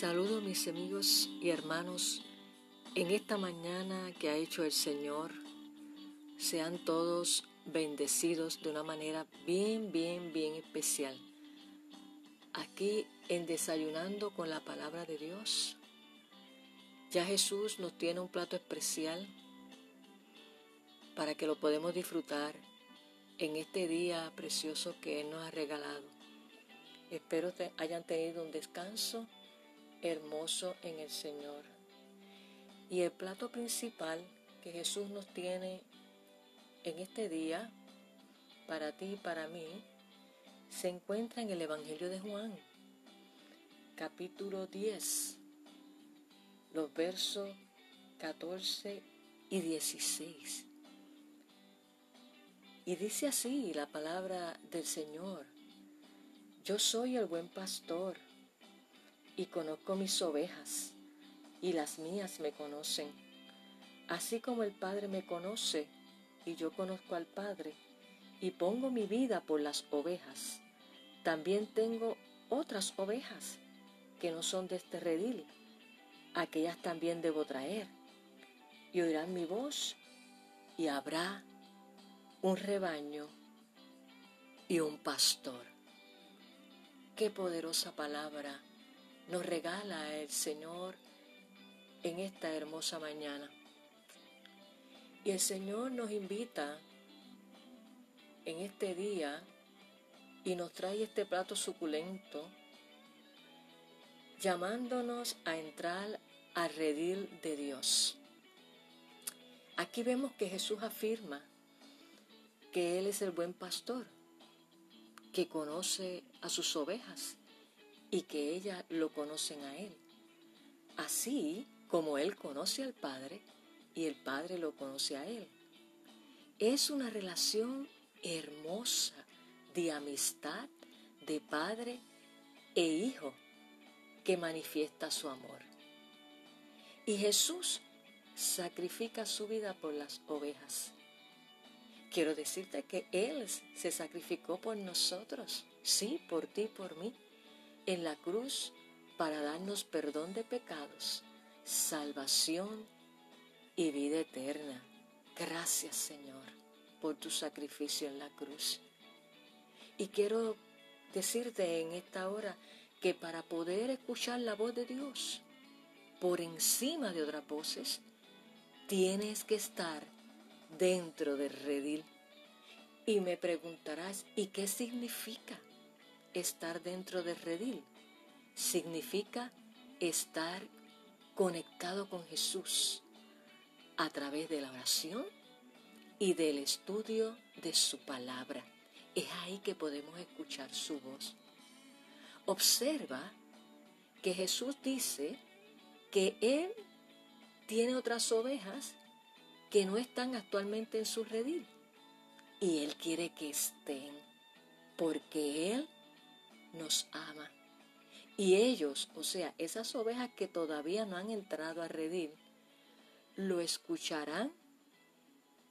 Saludo mis amigos y hermanos en esta mañana que ha hecho el Señor. Sean todos bendecidos de una manera bien, bien, bien especial. Aquí en Desayunando con la Palabra de Dios, ya Jesús nos tiene un plato especial para que lo podamos disfrutar en este día precioso que Él nos ha regalado. Espero que hayan tenido un descanso hermoso en el Señor. Y el plato principal que Jesús nos tiene en este día, para ti y para mí, se encuentra en el Evangelio de Juan, capítulo 10, los versos 14 y 16. Y dice así la palabra del Señor, yo soy el buen pastor y conozco mis ovejas y las mías me conocen, así como el Padre me conoce y yo conozco al Padre y pongo mi vida por las ovejas. También tengo otras ovejas que no son de este redil, aquellas también debo traer y oirán mi voz y habrá un rebaño y un pastor. Qué poderosa palabra nos regala el Señor en esta hermosa mañana. Y el Señor nos invita en este día y nos trae este plato suculento, llamándonos a entrar al redil de Dios. Aquí vemos que Jesús afirma que Él es el buen pastor, que conoce a sus ovejas y que ellas lo conocen a Él. Así como Él conoce al Padre y el Padre lo conoce a Él. Es una relación hermosa de amistad de Padre e Hijo que manifiesta su amor. Y Jesús sacrifica su vida por las ovejas. Quiero decirte que Él se sacrificó por nosotros, sí, por ti, por mí, en la cruz para darnos perdón de pecados, salvación y vida eterna. Gracias Señor por tu sacrificio en la cruz. Y quiero decirte en esta hora que para poder escuchar la voz de Dios por encima de otras voces, tienes que estar dentro del redil. Y me preguntarás, ¿y qué significa estar dentro del redil? Significa estar conectado con Jesús a través de la oración y del estudio de su palabra. Es ahí que podemos escuchar su voz. Observa que Jesús dice que Él tiene otras ovejas que no están actualmente en su redil. Y Él quiere que estén, porque Él nos ama. Y ellos, o sea, esas ovejas que todavía no han entrado a redil, lo escucharán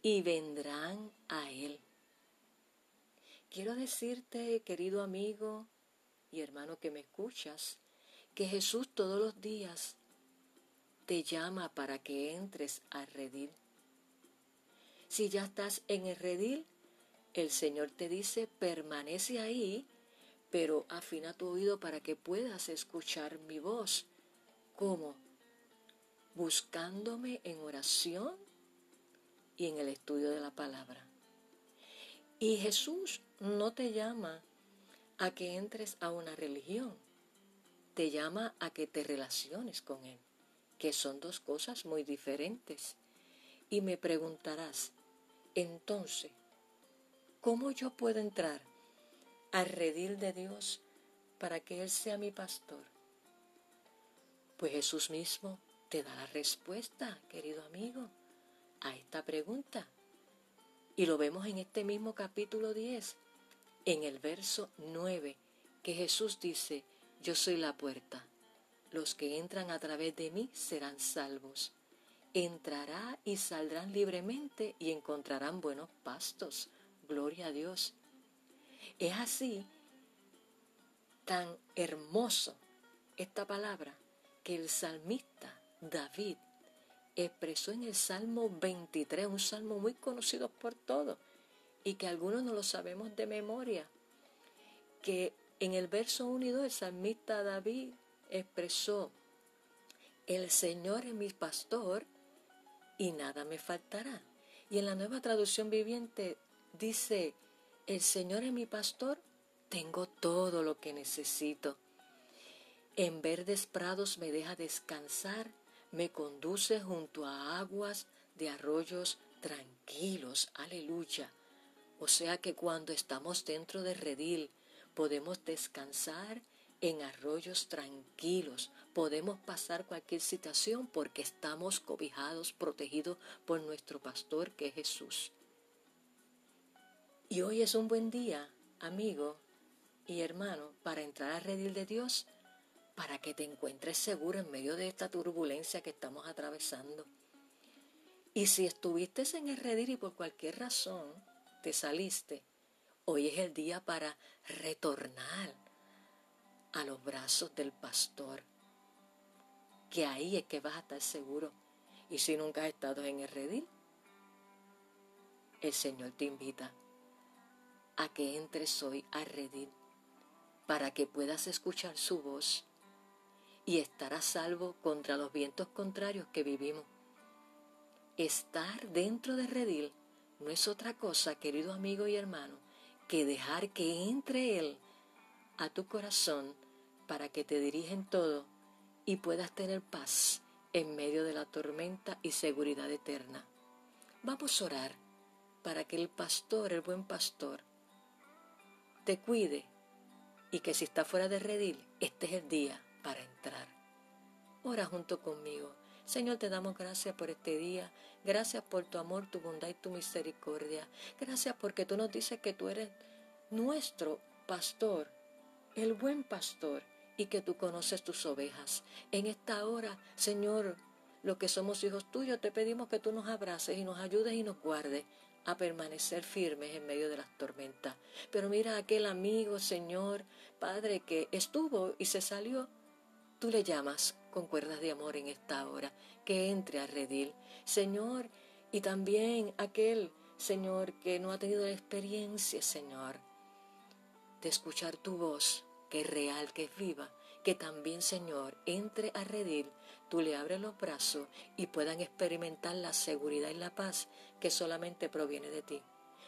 y vendrán a Él. Quiero decirte, querido amigo y hermano que me escuchas, que Jesús todos los días te llama para que entres al redil. Si ya estás en el redil, el Señor te dice, permanece ahí, pero afina tu oído para que puedas escuchar mi voz. ¿Cómo? Buscándome en oración y en el estudio de la palabra. Y Jesús no te llama a que entres a una religión, te llama a que te relaciones con Él, que son dos cosas muy diferentes. Y me preguntarás, entonces, ¿cómo yo puedo entrar al redil de Dios para que Él sea mi pastor? Pues Jesús mismo te da la respuesta, querido amigo, a esta pregunta. Y lo vemos en este mismo capítulo 10, en el verso 9, que Jesús dice, yo soy la puerta. Los que entran a través de mí serán salvos entrará y saldrán libremente y encontrarán buenos pastos. Gloria a Dios. Es así tan hermoso esta palabra que el salmista David expresó en el Salmo 23, un salmo muy conocido por todos y que algunos no lo sabemos de memoria, que en el verso 1 y 2 el salmista David expresó, el Señor es mi pastor y nada me faltará. Y en la nueva traducción viviente dice, el Señor es mi pastor, tengo todo lo que necesito. En verdes prados me deja descansar me conduce junto a aguas de arroyos tranquilos. Aleluya. O sea que cuando estamos dentro de redil, podemos descansar en arroyos tranquilos. Podemos pasar cualquier situación porque estamos cobijados, protegidos por nuestro pastor que es Jesús. Y hoy es un buen día, amigo y hermano, para entrar a redil de Dios para que te encuentres seguro en medio de esta turbulencia que estamos atravesando. Y si estuviste en el redil y por cualquier razón te saliste, hoy es el día para retornar a los brazos del pastor, que ahí es que vas a estar seguro. Y si nunca has estado en el redil, el Señor te invita a que entres hoy al redil para que puedas escuchar su voz y estar a salvo contra los vientos contrarios que vivimos. Estar dentro de redil no es otra cosa, querido amigo y hermano, que dejar que entre Él a tu corazón para que te dirigen todo y puedas tener paz en medio de la tormenta y seguridad eterna. Vamos a orar para que el pastor, el buen pastor, te cuide y que si está fuera de redil, este es el día para entrar. Ora junto conmigo. Señor, te damos gracias por este día. Gracias por tu amor, tu bondad y tu misericordia. Gracias porque tú nos dices que tú eres nuestro pastor, el buen pastor, y que tú conoces tus ovejas. En esta hora, Señor, lo que somos hijos tuyos, te pedimos que tú nos abraces y nos ayudes y nos guardes a permanecer firmes en medio de las tormentas. Pero mira aquel amigo, Señor, Padre, que estuvo y se salió Tú le llamas con cuerdas de amor en esta hora, que entre a redil. Señor, y también aquel, Señor, que no ha tenido la experiencia, Señor, de escuchar tu voz, que es real, que es viva, que también, Señor, entre a redil, tú le abres los brazos y puedan experimentar la seguridad y la paz que solamente proviene de ti.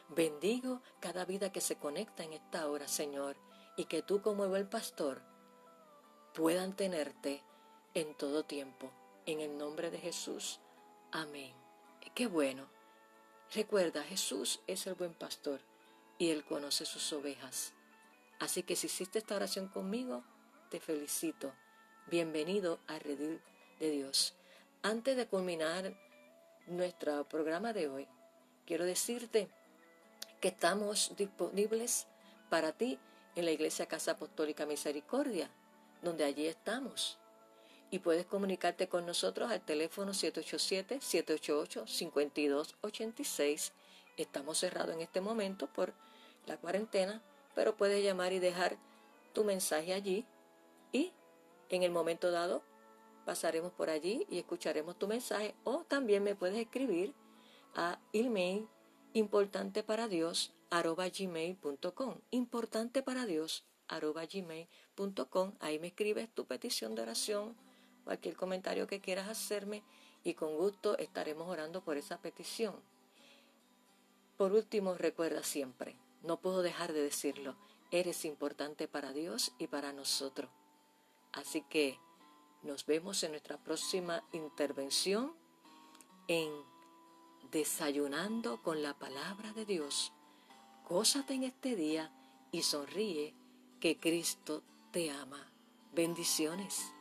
Bendigo cada vida que se conecta en esta hora, Señor, y que tú como el pastor puedan tenerte en todo tiempo. En el nombre de Jesús. Amén. Qué bueno. Recuerda, Jesús es el buen pastor y Él conoce sus ovejas. Así que si hiciste esta oración conmigo, te felicito. Bienvenido a Redil de Dios. Antes de culminar nuestro programa de hoy, quiero decirte que estamos disponibles para ti en la Iglesia Casa Apostólica Misericordia donde allí estamos. Y puedes comunicarte con nosotros al teléfono 787-788-5286. Estamos cerrados en este momento por la cuarentena, pero puedes llamar y dejar tu mensaje allí en el momento dado pasaremos por allí y escucharemos tu mensaje o también me puedes escribir a email importante para Dios gmail.com importante para Dios. Ahí me escribes tu petición de oración, cualquier comentario que quieras hacerme y con gusto estaremos orando por esa petición. Por último, recuerda siempre, no puedo dejar de decirlo, eres importante para Dios y para nosotros. Así que nos vemos en nuestra próxima intervención en Desayunando con la palabra de Dios. Gózate en este día y sonríe que Cristo te ama. Bendiciones.